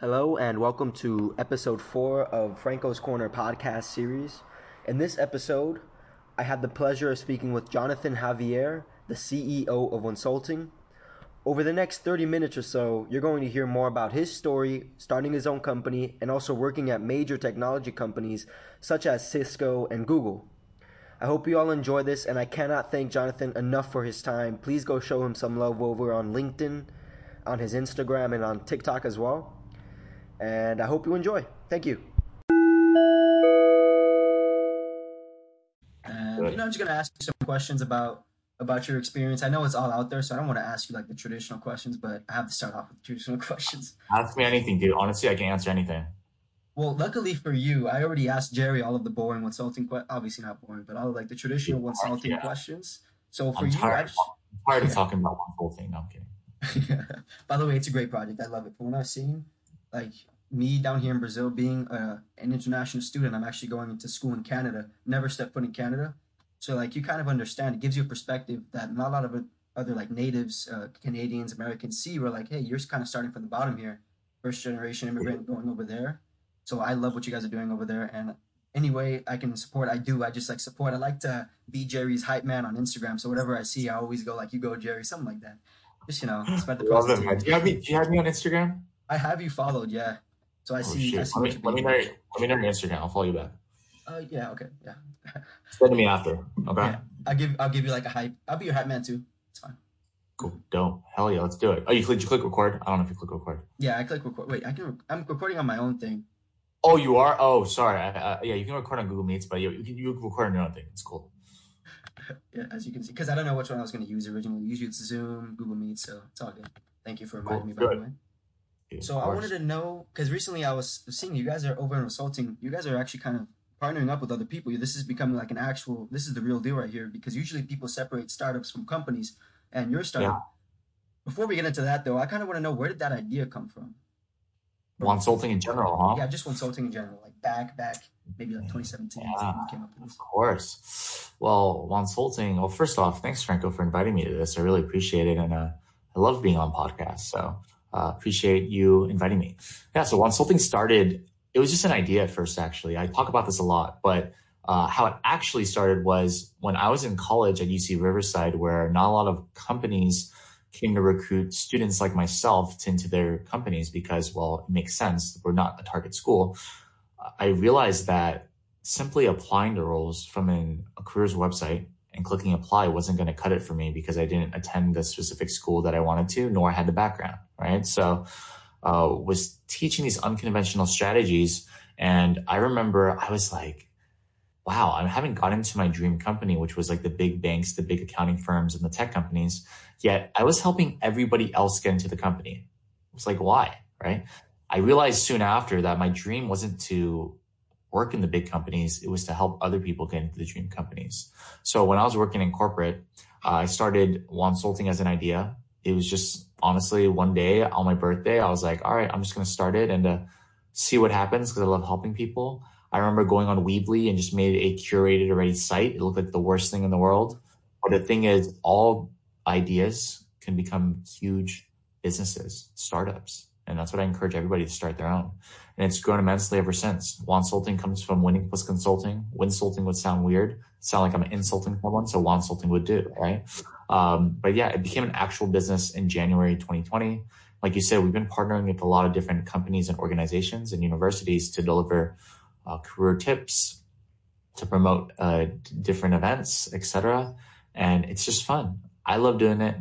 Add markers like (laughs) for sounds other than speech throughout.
Hello, and welcome to episode four of Franco's Corner podcast series. In this episode, I had the pleasure of speaking with Jonathan Javier, the CEO of Wonsulting. Over the next 30 minutes or so, you're going to hear more about his story, starting his own company, and also working at major technology companies such as Cisco and Google. I hope you all enjoy this, and I cannot thank Jonathan enough for his time. Please go show him some love over on LinkedIn, on his Instagram, and on TikTok as well and I hope you enjoy. Thank you. And you know, I'm just gonna ask you some questions about about your experience. I know it's all out there, so I don't want to ask you like the traditional questions, but I have to start off with traditional (laughs) questions. Ask me anything, dude. Honestly, I can answer anything. Well, luckily for you, I already asked Jerry all of the boring Wonsulting questions. Obviously not boring, but all of like the traditional Wonsulting yeah. questions. So for I'm you, tired, just, I'm tired yeah. of (laughs) talking about one whole thing. No, I'm kidding. (laughs) By the way, it's a great project. I love it. From what I've seen, like me down here in Brazil, being a, an international student, I'm actually going into school in Canada. Never stepped foot in Canada, so like you kind of understand. It gives you a perspective that not a lot of other like natives, uh, Canadians, Americans see. We're like, hey, you're kind of starting from the bottom here, first generation immigrant going over there. So I love what you guys are doing over there, and any way I can support, I do. I just like support. I like to be Jerry's hype man on Instagram. So whatever I see, I always go like, "You go, Jerry," something like that. Just you know, spread the positivity. Do you have me? Do you have me on Instagram? I have you followed, yeah. So I oh, see. I see let, me, let, me know, let me know your Instagram. I'll follow you back. Uh, yeah. Okay. Yeah. (laughs) Send me after. Okay. Yeah. I'll give. I'll give you like a hype. I'll be your hype man too. It's fine. Cool. Don't. Hell yeah. Let's do it. Oh, you click. You click record. I don't know if you click record. Yeah, I click record. Wait, I can. I'm recording on my own thing. Oh, you are. Oh, sorry. Uh, yeah, you can record on Google Meets, but you, you can you record on your own thing. It's cool. (laughs) yeah, as you can see, because I don't know which one I was going to use originally. Usually it's Zoom, Google Meet, so it's all good. Thank you for reminding cool. me. By the way. So I wanted to know because recently I was seeing you guys are over in Wonsulting. You guys are actually kind of partnering up with other people. This is becoming like an actual. This is the real deal right here because usually people separate startups from companies, and your startup. Yeah. Before we get into that though, I kind of want to know where did that idea come from? Consulting in general, huh? Yeah, just consulting in general, like back back maybe like 2017. Yeah, of course. Well, consulting. Well, first off, thanks Franco for inviting me to this. I really appreciate it, and uh, I love being on podcasts. So uh, appreciate you inviting me. Yeah, so once Wonsulting started, it was just an idea at first, actually. I talk about this a lot, but uh, how it actually started was when I was in college at UC Riverside, where not a lot of companies came to recruit students like myself into their companies because, well, it makes sense. We're not a target school. I realized that simply applying to roles from an, a careers website and clicking apply wasn't going to cut it for me because I didn't attend the specific school that I wanted to, nor had the background, right? So, uh, was teaching these unconventional strategies. And I remember I was like, wow, I haven't gotten into my dream company, which was like the big banks, the big accounting firms and the tech companies. Yet I was helping everybody else get into the company. It was like, why? Right. I realized soon after that my dream wasn't to work in the big companies. It was to help other people get into the dream companies. So when I was working in corporate, uh, I started consulting as an idea. It was just honestly one day on my birthday, I was like, all right, I'm just going to start it and uh, see what happens because I love helping people. I remember going on Weebly and just made a curated already site. It looked like the worst thing in the world. But the thing is, all ideas can become huge businesses, startups. And that's what I encourage everybody to start their own. And it's grown immensely ever since. Wonsulting comes from winning plus consulting. Winsulting would sound weird, sound like I'm insulting someone. So Wonsulting would do, right? Um, but yeah, it became an actual business in January 2020. Like you said, we've been partnering with a lot of different companies and organizations and universities to deliver uh, career tips, to promote uh, different events, etc. And it's just fun. I love doing it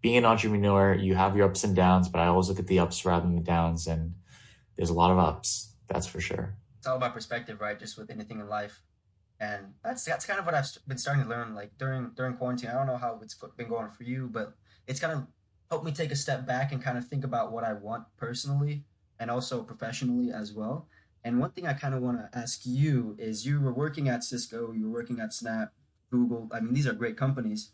being an entrepreneur, you have your ups and downs, but I always look at the ups rather than the downs. And there's a lot of ups, that's for sure. It's all about perspective, right? Just with anything in life. And that's that's kind of what I've been starting to learn. Like during during quarantine, I don't know how it's been going for you, but it's kind of helped me take a step back and kind of think about what I want personally and also professionally as well. And one thing I kind of want to ask you is you were working at Cisco, you were working at Snap, Google. I mean, these are great companies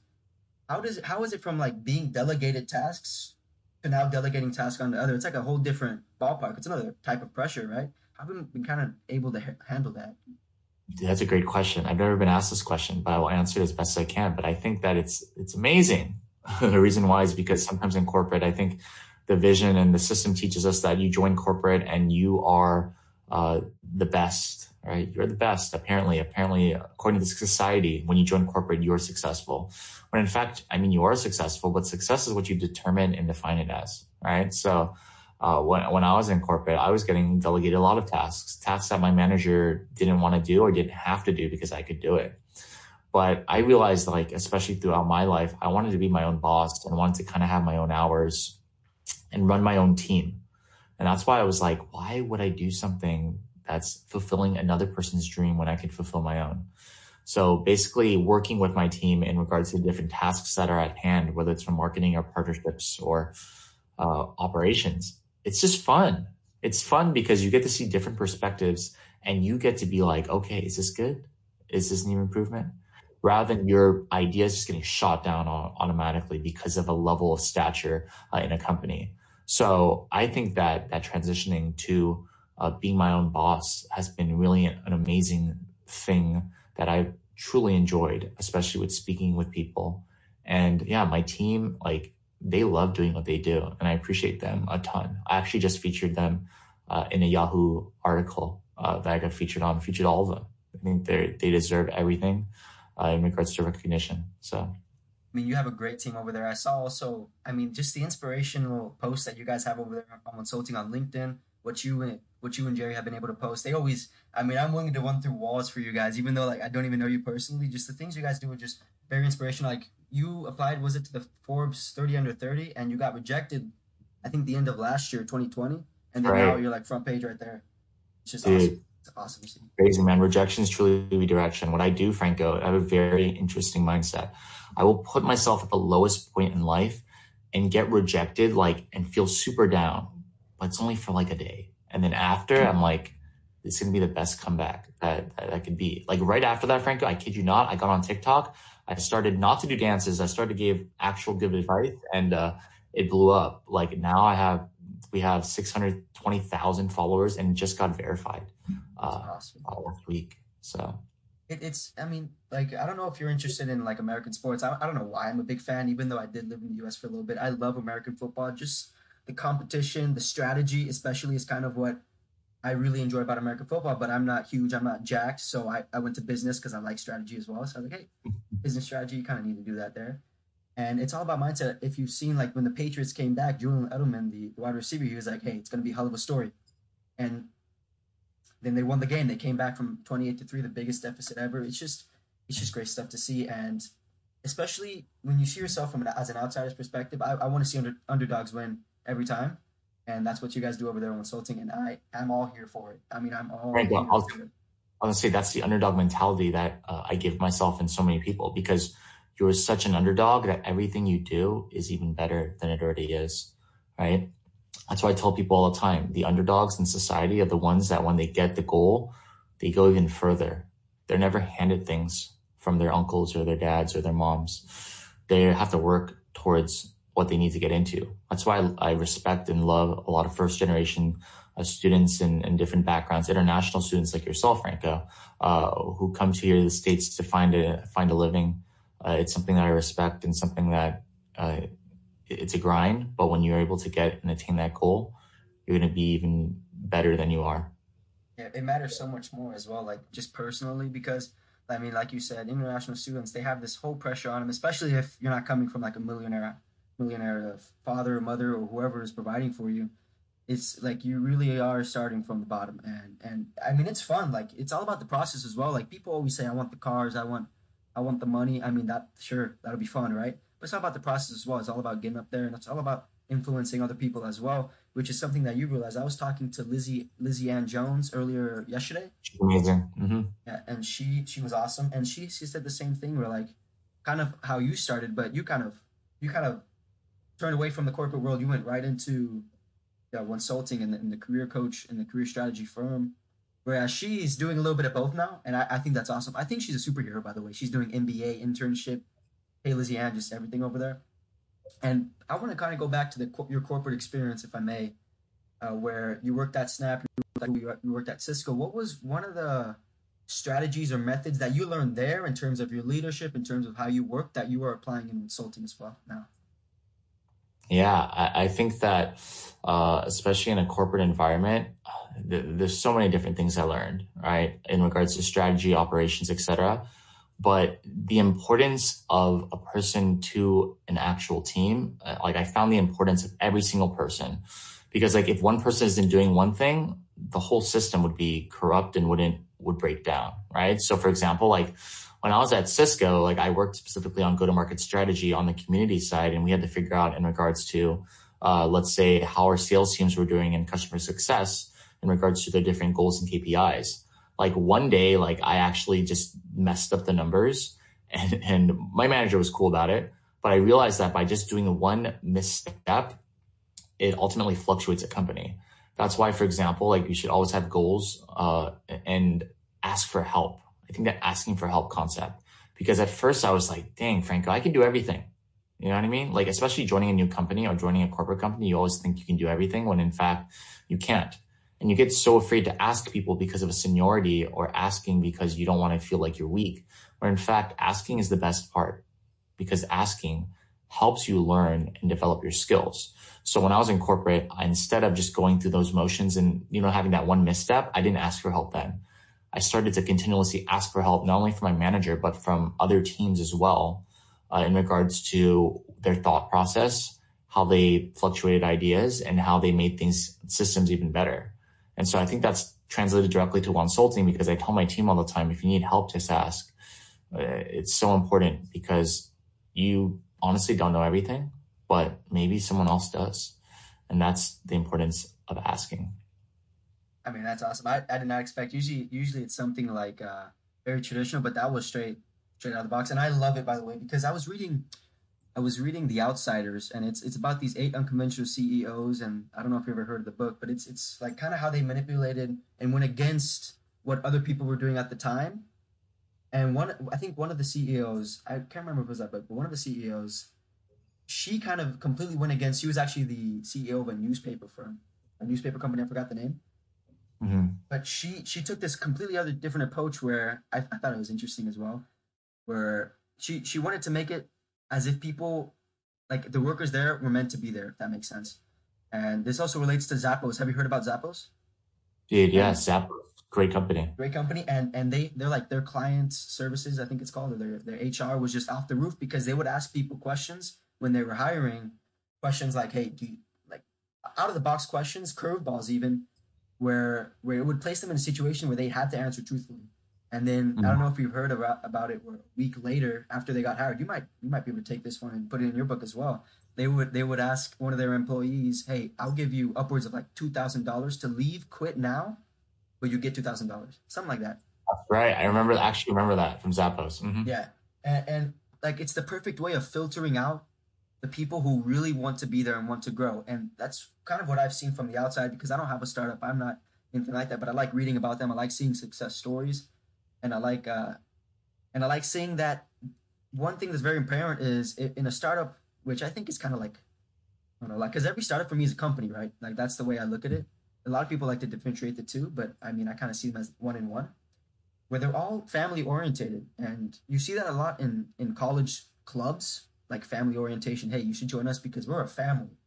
how does how is it from like being delegated tasks to now delegating tasks on the other? It's like a whole different ballpark. It's another type of pressure, right? How have you been kind of able to ha- handle that? That's a great question. I've never been asked this question, but I will answer it as best I can. But I think that it's it's amazing. (laughs) the reason why is because sometimes in corporate, I think the vision and the system teaches us that you join corporate and you are uh, the best, right? You're the best. Apparently, apparently, according to society, when you join corporate, you're successful. When in fact, I mean, you are successful, but success is what you determine and define it as, right? So, uh, when, when I was in corporate, I was getting delegated a lot of tasks, tasks that my manager didn't want to do or didn't have to do because I could do it. But I realized like, especially throughout my life, I wanted to be my own boss and wanted to kind of have my own hours and run my own team. And that's why I was like, why would I do something that's fulfilling another person's dream when I could fulfill my own? So basically working with my team in regards to different tasks that are at hand, whether it's from marketing or partnerships or uh, operations, it's just fun. It's fun because you get to see different perspectives and you get to be like, okay, is this good? Is this an improvement? Rather than your ideas just getting shot down automatically because of a level of stature uh, in a company. So I think that that transitioning to uh, being my own boss has been really an, amazing thing that I truly enjoyed, especially with speaking with people. And yeah, my team, like they love doing what they do and I appreciate them a ton. I actually just featured them uh, in a Yahoo article uh, that I got featured on, featured all of them. I think they they deserve everything uh, in regards to recognition. So I mean, you have a great team over there. I saw also, I mean, just the inspirational posts that you guys have over there on Wonsulting on LinkedIn. What you and what you and Jerry have been able to post. They always, I mean, I'm willing to run through walls for you guys, even though like I don't even know you personally. Just the things you guys do are just very inspirational. Like you applied, was it to the Forbes 30 under 30, and you got rejected. I think the end of last year, 2020, and then right. now you're like front page right there. It's just Dude. awesome. Awesome. Crazy man. Rejection is truly redirection. What I do, Franco, I have a very interesting mindset. I will put myself at the lowest point in life and get rejected, like, and feel super down, but it's only for like a day. And then after, I'm like, it's to be the best comeback that, that, that could be. Like right after that, Franco, I kid you not, I got on TikTok. I started not to do dances. I started to give actual good advice and, uh, it blew up. Like now I have, we have 620,000 followers and just got verified, uh, awesome. last week. So. It, it's i mean like i don't know if you're interested in like american sports. I, I don't know why i'm a big fan even though i did live in the us for a little bit. I love american football. Just the competition the strategy especially is kind of what i really enjoy about american football but i'm not huge. I'm not jacked so i, I went to business because i like strategy as well. So i was like hey business strategy you kind of need to do that there and it's all about mindset if you've seen like when the patriots came back julian edelman the wide receiver he was like hey it's going to be a hell of a story and then they won the game. They came back from 28 to 3, the biggest deficit ever. It's just it's just great stuff to see and especially when you see yourself from an, as an outsider's perspective, I, I want to see under, underdogs win every time. And that's what you guys do over there on Wonsulting. And I am all here for it. I mean, I'm all right, here I'll, for it. I'll say that's the underdog mentality that uh, I give myself and so many people because you're such an underdog that everything you do is even better than it already is. Right. That's why I tell people all the time, the underdogs in society are the ones that when they get the goal, they go even further. They're never handed things from their uncles or their dads or their moms. They have to work towards what they need to get into. That's why I, respect and love a lot of first generation uh, students in, different backgrounds, international students like yourself, Franco, uh, who come to here to the States to find a, find a living. Uh, it's something that I respect and something that, uh, it's a grind, but when you're able to get and attain that goal, you're going to be even better than you are. Yeah, it matters so much more as well, like just personally, because I mean, like you said, international students, they have this whole pressure on them, especially if you're not coming from like a millionaire, millionaire father or mother or whoever is providing for you. It's like you really are starting from the bottom, and and I mean, it's fun. Like it's all about the process as well. Like people always say, I want the cars, I want, I want the money. I mean, that sure that'll be fun, right? But it's all about the process as well. It's all about getting up there, and it's all about influencing other people as well, which is something that you realize. I was talking to Lizzie Lizzie Ann Jones earlier yesterday. She's amazing. Mm-hmm. Yeah, and she she was awesome, and she she said the same thing. Where like, kind of how you started, but you kind of you kind of turned away from the corporate world. You went right into yeah, consulting and the, and the career coach and the career strategy firm. Whereas she's doing a little bit of both now, and I, I think that's awesome. I think she's a superhero, by the way. She's doing MBA internship Hey, Lizzie Ann, just everything over there. And I want to kind of go back to the your corporate experience, if I may, uh, where you worked at Snap, you worked at Cisco. What was one of the strategies or methods that you learned there in terms of your leadership, in terms of how you work, that you are applying in Wonsulting as well now? Yeah, I, I think that uh, especially in a corporate environment, th- there's so many different things I learned, right, in regards to strategy, operations, etc. But the importance of a person to an actual team, uh, like I found the importance of every single person, because like if one person isn't doing one thing, the whole system would be corrupt and wouldn't would break down, right? So for example, like when I was at Cisco, like I worked specifically on go-to-market strategy on the community side, and we had to figure out in regards to, uh, let's say, how our sales teams were doing in customer success in regards to their different goals and KPIs. Like one day, like I actually just messed up the numbers, (laughs) and and my manager was cool about it, but I realized that by just doing one misstep, it ultimately fluctuates a company. That's why, for example, like you should always have goals uh, and ask for help. I think that asking for help concept, because at first I was like, dang, Franco, I can do everything. You know what I mean? Like, especially joining a new company or joining a corporate company, you always think you can do everything when in fact you can't. And you get so afraid to ask people because of a seniority or asking because you don't want to feel like you're weak. Where in fact, asking is the best part because asking helps you learn and develop your skills. So when I was in corporate, instead of just going through those motions and, you know, having that one misstep, I didn't ask for help then. I started to continuously ask for help, not only from my manager, but from other teams as well, uh, in regards to their thought process, how they fluctuated ideas and how they made things systems even better. And so I think that's translated directly to Wonsulting because I tell my team all the time, if you need help, just ask. Uh, it's so important because you honestly don't know everything but maybe someone else does. And that's the importance of asking. I mean, that's awesome. I, I did not expect usually usually it's something like uh, very traditional, but that was straight straight out of the box. And I love it by the way, because I was reading I was reading The Outsiders and it's it's about these eight unconventional CEOs and I don't know if you ever heard of the book, but it's it's like kind of how they manipulated and went against what other people were doing at the time. And one I think one of the CEOs, I can't remember if it was that book, but one of the CEOs she kind of completely went against. She was actually the CEO of a newspaper firm, a newspaper company. I forgot the name. Mm-hmm. But she she took this completely other different approach where I, I thought it was interesting as well, where she she wanted to make it as if people like the workers there were meant to be there. If that makes sense. And this also relates to Zappos. Have you heard about Zappos? Dude, yeah, Zappos, great company. Great company, and and they they're like their client services. I think it's called. Or their their HR was just off the roof because they would ask people questions when they were hiring questions like, "Hey, do you, like out of the box questions, curveballs even, where where it would place them in a situation where they had to answer truthfully." And then mm-hmm. I don't know if you've heard about, about it. Where a week later, after they got hired, you might you might be able to take this one and put it in your book as well. They would they would ask one of their employees, "Hey, I'll give you upwards of like two thousand dollars to leave, quit now, but you get two thousand dollars, something like that." That's right. I remember actually remember that from Zappos. Mm-hmm. Yeah, and, and like it's the perfect way of filtering out the people who really want to be there and want to grow. And that's kind of what I've seen from the outside because I don't have a startup. I'm not anything like that, but I like reading about them. I like seeing success stories, and I like uh, and I like seeing that. One thing that's very apparent is in a startup, which I think is kind of like, I don't know, like because every startup for me is a company, right? Like that's the way I look at it. A lot of people like to differentiate the two, but I mean, I kind of see them as one in one, where they're all family orientated, and you see that a lot in in college clubs like family orientation. Hey, you should join us because we're a family.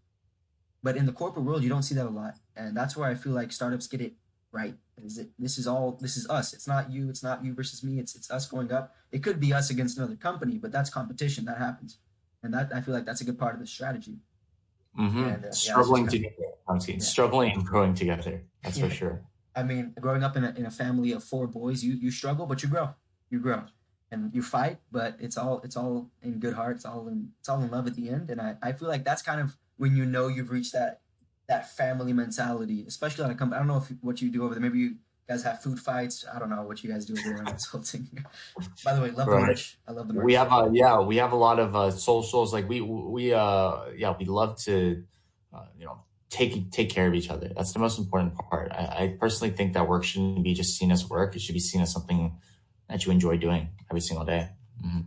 But in the corporate world, you don't see that a lot, and that's where I feel like startups get it right. Is it? This is all. This is us. It's not you. It's not you versus me. It's it's us going up. It could be us against another company, but that's competition. That happens, and that I feel like that's a good part of the strategy. Mm-hmm. And, uh, struggling yeah, together, yeah. struggling and growing together. That's yeah. for sure. I mean, growing up in a, in a family of four boys, you you struggle, but you grow. You grow and you fight, but it's all it's all in good heart. It's all in it's all in love at the end. And I, I feel like that's kind of when you know you've reached that that family mentality, especially on a company. I don't know if what you do over there. Maybe you guys have food fights. I don't know what you guys do over there in Wonsulting. (laughs) By the way, love right. the merch. I love the merch. We have a yeah, we have a lot of uh, socials. Like we we uh yeah, we love to uh, you know take take care of each other. That's the most important part. I, I personally think that work shouldn't be just seen as work. It should be seen as something that you enjoy doing every single day. Mm-hmm.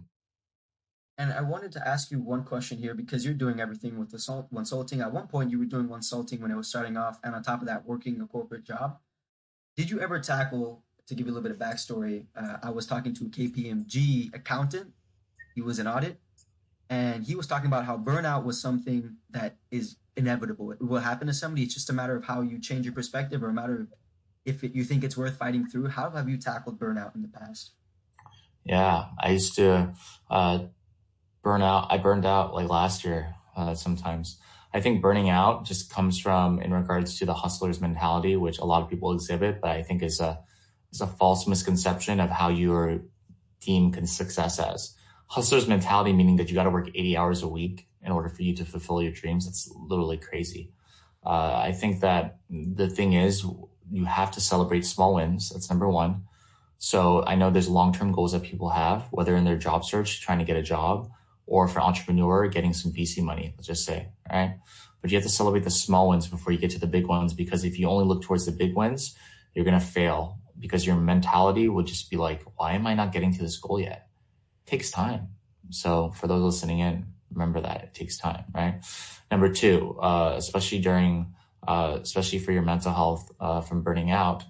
And I wanted to ask you one question here because you're doing everything with the salt consulting. At one point, you were doing consulting when it was starting off, and on top of that, working a corporate job. Did you ever tackle? To give you a little bit of backstory, uh, I was talking to a KPMG accountant. He was an audit, and he was talking about how burnout was something that is inevitable. It will happen to somebody. It's just a matter of how you change your perspective, or a matter of if it, you think it's worth fighting through. How have you tackled burnout in the past? Yeah, I used to uh, burn out. I burned out like last year uh, sometimes. I think burning out just comes from in regards to the hustler's mentality, which a lot of people exhibit, but I think is a is a false misconception of how your team can success as. Hustler's mentality meaning that you got to work 80 hours a week in order for you to fulfill your dreams. That's literally crazy. Uh, I think that the thing is you have to celebrate small wins. That's number one. So I know there's long-term goals that people have, whether in their job search, trying to get a job, or for entrepreneur, getting some VC money, let's just say, right? But you have to celebrate the small ones before you get to the big ones, because if you only look towards the big ones, you're going to fail because your mentality would just be like, why am I not getting to this goal yet? It takes time. So for those listening in, remember that it takes time, right? Number two, uh, especially during, uh, especially for your mental health, uh, from burning out,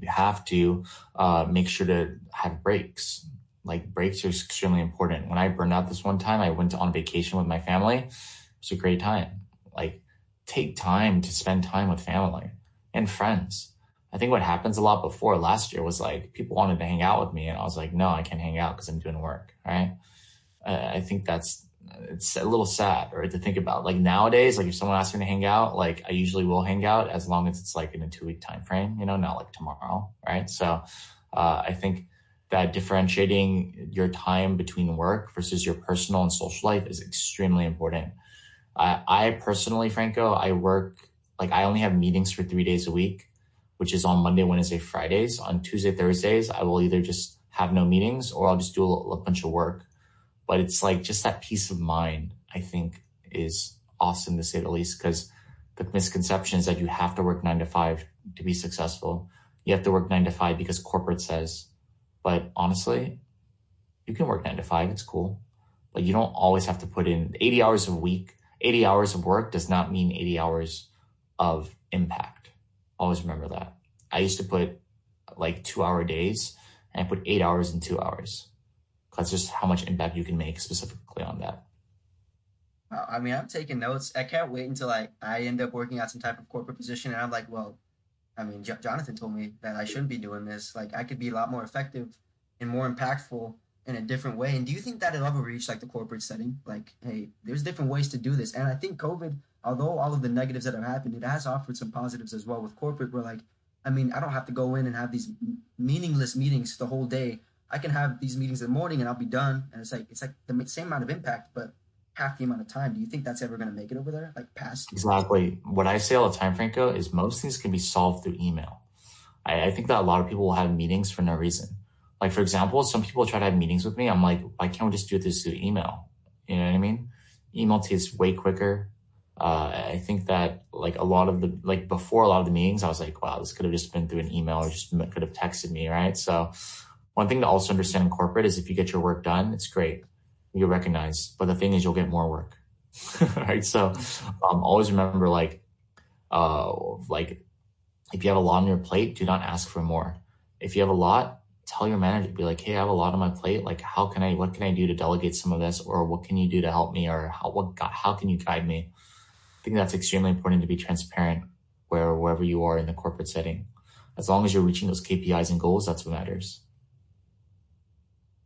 you have to, uh, make sure to have breaks like breaks are extremely important. When I burned out this one time, I went on vacation with my family. It was a great time. Like take time to spend time with family and friends. I think what happens a lot before last year was like people wanted to hang out with me and I was like, no, I can't hang out because I'm doing work. Right. I think that's, it's a little sad right to think about like nowadays like if someone asks me to hang out like i usually will hang out as long as it's like in a two week time frame you know not like tomorrow right so uh, i think that differentiating your time between work versus your personal and social life is extremely important. I, I personally, Franco, I work like I only have meetings for three days a week, which is on Monday, Wednesday, Fridays. On Tuesday, Thursdays, I will either just have no meetings or I'll just do a, a bunch of work. But it's like just that peace of mind, I think, is awesome to say the least, because the misconception is that you have to work nine to five to be successful. You have to work nine to five because corporate says but honestly, you can work nine to five. It's cool. But you don't always have to put in 80 hours a week. 80 hours of work does not mean 80 hours of impact. Always remember that. I used to put like two hour days and I put eight hours in two hours. That's just how much impact you can make specifically on that. Uh, I mean, I'm taking notes. I can't wait until I, I end up working at some type of corporate position and I'm like, well, I mean, J- Jonathan told me that I shouldn't be doing this. Like, I could be a lot more effective and more impactful in a different way. And do you think that it'll ever reach like the corporate setting? Like, hey, there's different ways to do this. And I think COVID, although all of the negatives that have happened, it has offered some positives as well with corporate. Where like, I mean, I don't have to go in and have these meaningless meetings the whole day. I can have these meetings in the morning and I'll be done. And it's like it's like the same amount of impact, but half the amount of time. Do you think that's ever going to make it over there? Like past? Exactly. What I say all the time, Franco, is most things can be solved through email. I, I think that a lot of people will have meetings for no reason. Like, for example, some people try to have meetings with me. I'm like, why can't we just do this through email? You know what I mean? Email takes way quicker. Uh, I think that like a lot of the, like before a lot of the meetings, I was like, wow, this could have just been through an email or just could have texted me, right? So one thing to also understand in corporate is if you get your work done, it's great you recognize. But the thing is, you'll get more work, (laughs) right? So, um, always remember, like, uh, like if you have a lot on your plate, do not ask for more. If you have a lot, tell your manager, be like, hey, I have a lot on my plate. Like, how can I, what can I do to delegate some of this, or what can you do to help me, or how, what, how can you guide me? I think that's extremely important to be transparent where wherever you are in the corporate setting. As long as you're reaching those KPIs and goals, that's what matters.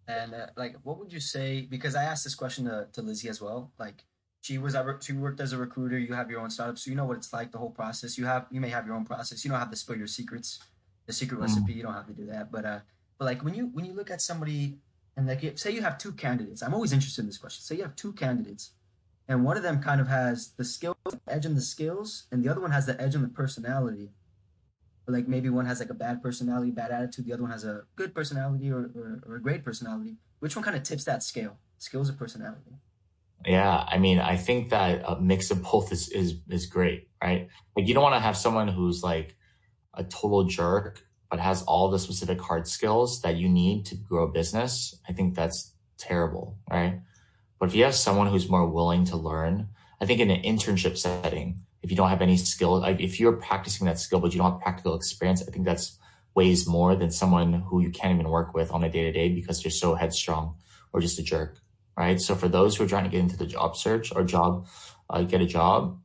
And uh, like, what would you say? Because I asked this question to, to Lizzie as well. Like, she was she worked as a recruiter. You have your own startup, so you know what it's like. The whole process. You have you may have your own process. You don't have to spill your secrets, the secret mm. recipe. You don't have to do that. But uh, but like when you when you look at somebody and like say you have two candidates. I'm always interested in this question. Say you have two candidates, and one of them kind of has the skills edge and the skills, and the other one has the edge and the personality like maybe one has like a bad personality, bad attitude, the other one has a good personality or, or, or a great personality. Which one kind of tips that scale? Skills or personality? Yeah, I mean, I think that a mix of both is is is great, right? Like you don't want to have someone who's like a total jerk but has all the specific hard skills that you need to grow a business. I think that's terrible, right? But if you have someone who's more willing to learn, I think in an internship setting, if you don't have any skill, like if you're practicing that skill, but you don't have practical experience, I think that's weighs more than someone who you can't even work with on a day to day because you're so headstrong or just a jerk. right? So for those who are trying to get into the job search or job, uh, get a job,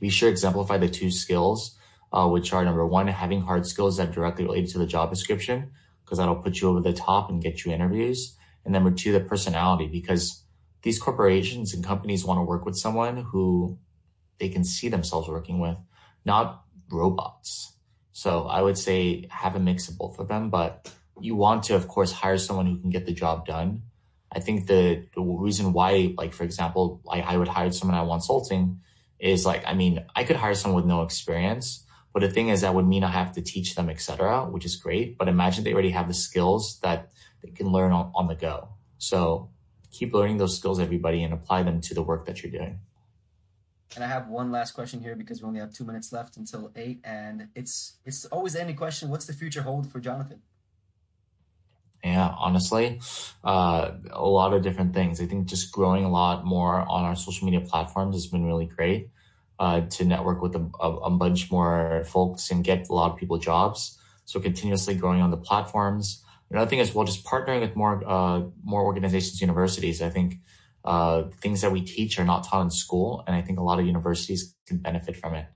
we should exemplify the two skills, uh, which are number one, having hard skills that directly related to the job description, because that'll put you over the top and get you interviews. And number two, the personality, because these corporations and companies want to work with someone who they can see themselves working with, not robots. So I would say have a mix of both of them, but you want to, of course, hire someone who can get the job done. I think the, the reason why, like, for example, I, I would hire someone at Wonsulting is like, I mean, I could hire someone with no experience, but the thing is that would mean I have to teach them, etc., which is great. But imagine they already have the skills that they can learn on, on the go. So keep learning those skills, everybody, and apply them to the work that you're doing. And I have one last question here because we only have two minutes left until eight, and it's it's always ending question. What's the future hold for Jonathan? Yeah, honestly, uh, a lot of different things. I think just growing a lot more on our social media platforms has been really great uh, to network with a, a, a, bunch more folks and get a lot of people jobs. So continuously growing on the platforms. Another thing as well, just partnering with more uh, more organizations, universities. I think uh, things that we teach are not taught in school, and I think a lot of universities can benefit from it.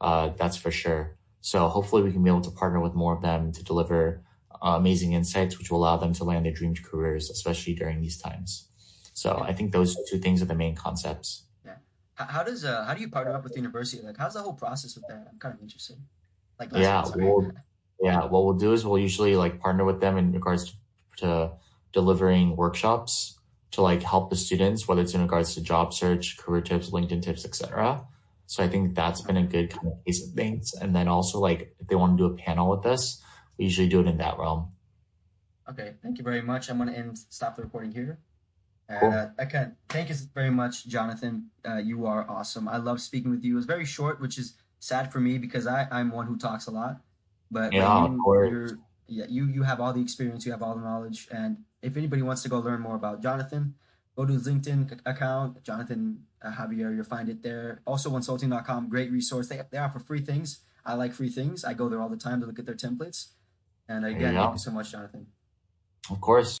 Uh, that's for sure. So hopefully, we can be able to partner with more of them to deliver uh, amazing insights, which will allow them to land their dream careers, especially during these times. So I think those two things are the main concepts. Yeah. How does uh how do you partner up with the university? Like, how's the whole process with that? I'm kind of interested. Like, yeah, we'll, yeah. What we'll do is we'll usually like partner with them in regards to, to delivering workshops to like help the students, whether it's in regards to job search, career tips, LinkedIn tips, etc. So I think that's been a good kind of case of things. And then also like if they want to do a panel with us, we usually do it in that realm. Okay, thank you very much. I'm going to end stop the recording here. Cool. Uh, okay, thank you very much, Jonathan. Uh, you are awesome. I love speaking with you. It was very short, which is sad for me because I, I'm one who talks a lot. But yeah, you, yeah, you you have all the experience, you have all the knowledge, and if anybody wants to go learn more about Jonathan, go to his LinkedIn account, Jonathan uh, Javier. You'll find it there. Also, wonsulting.com, great resource. They they offer free things. I like free things. I go there all the time to look at their templates. And again, thank you so much, Jonathan. Of course.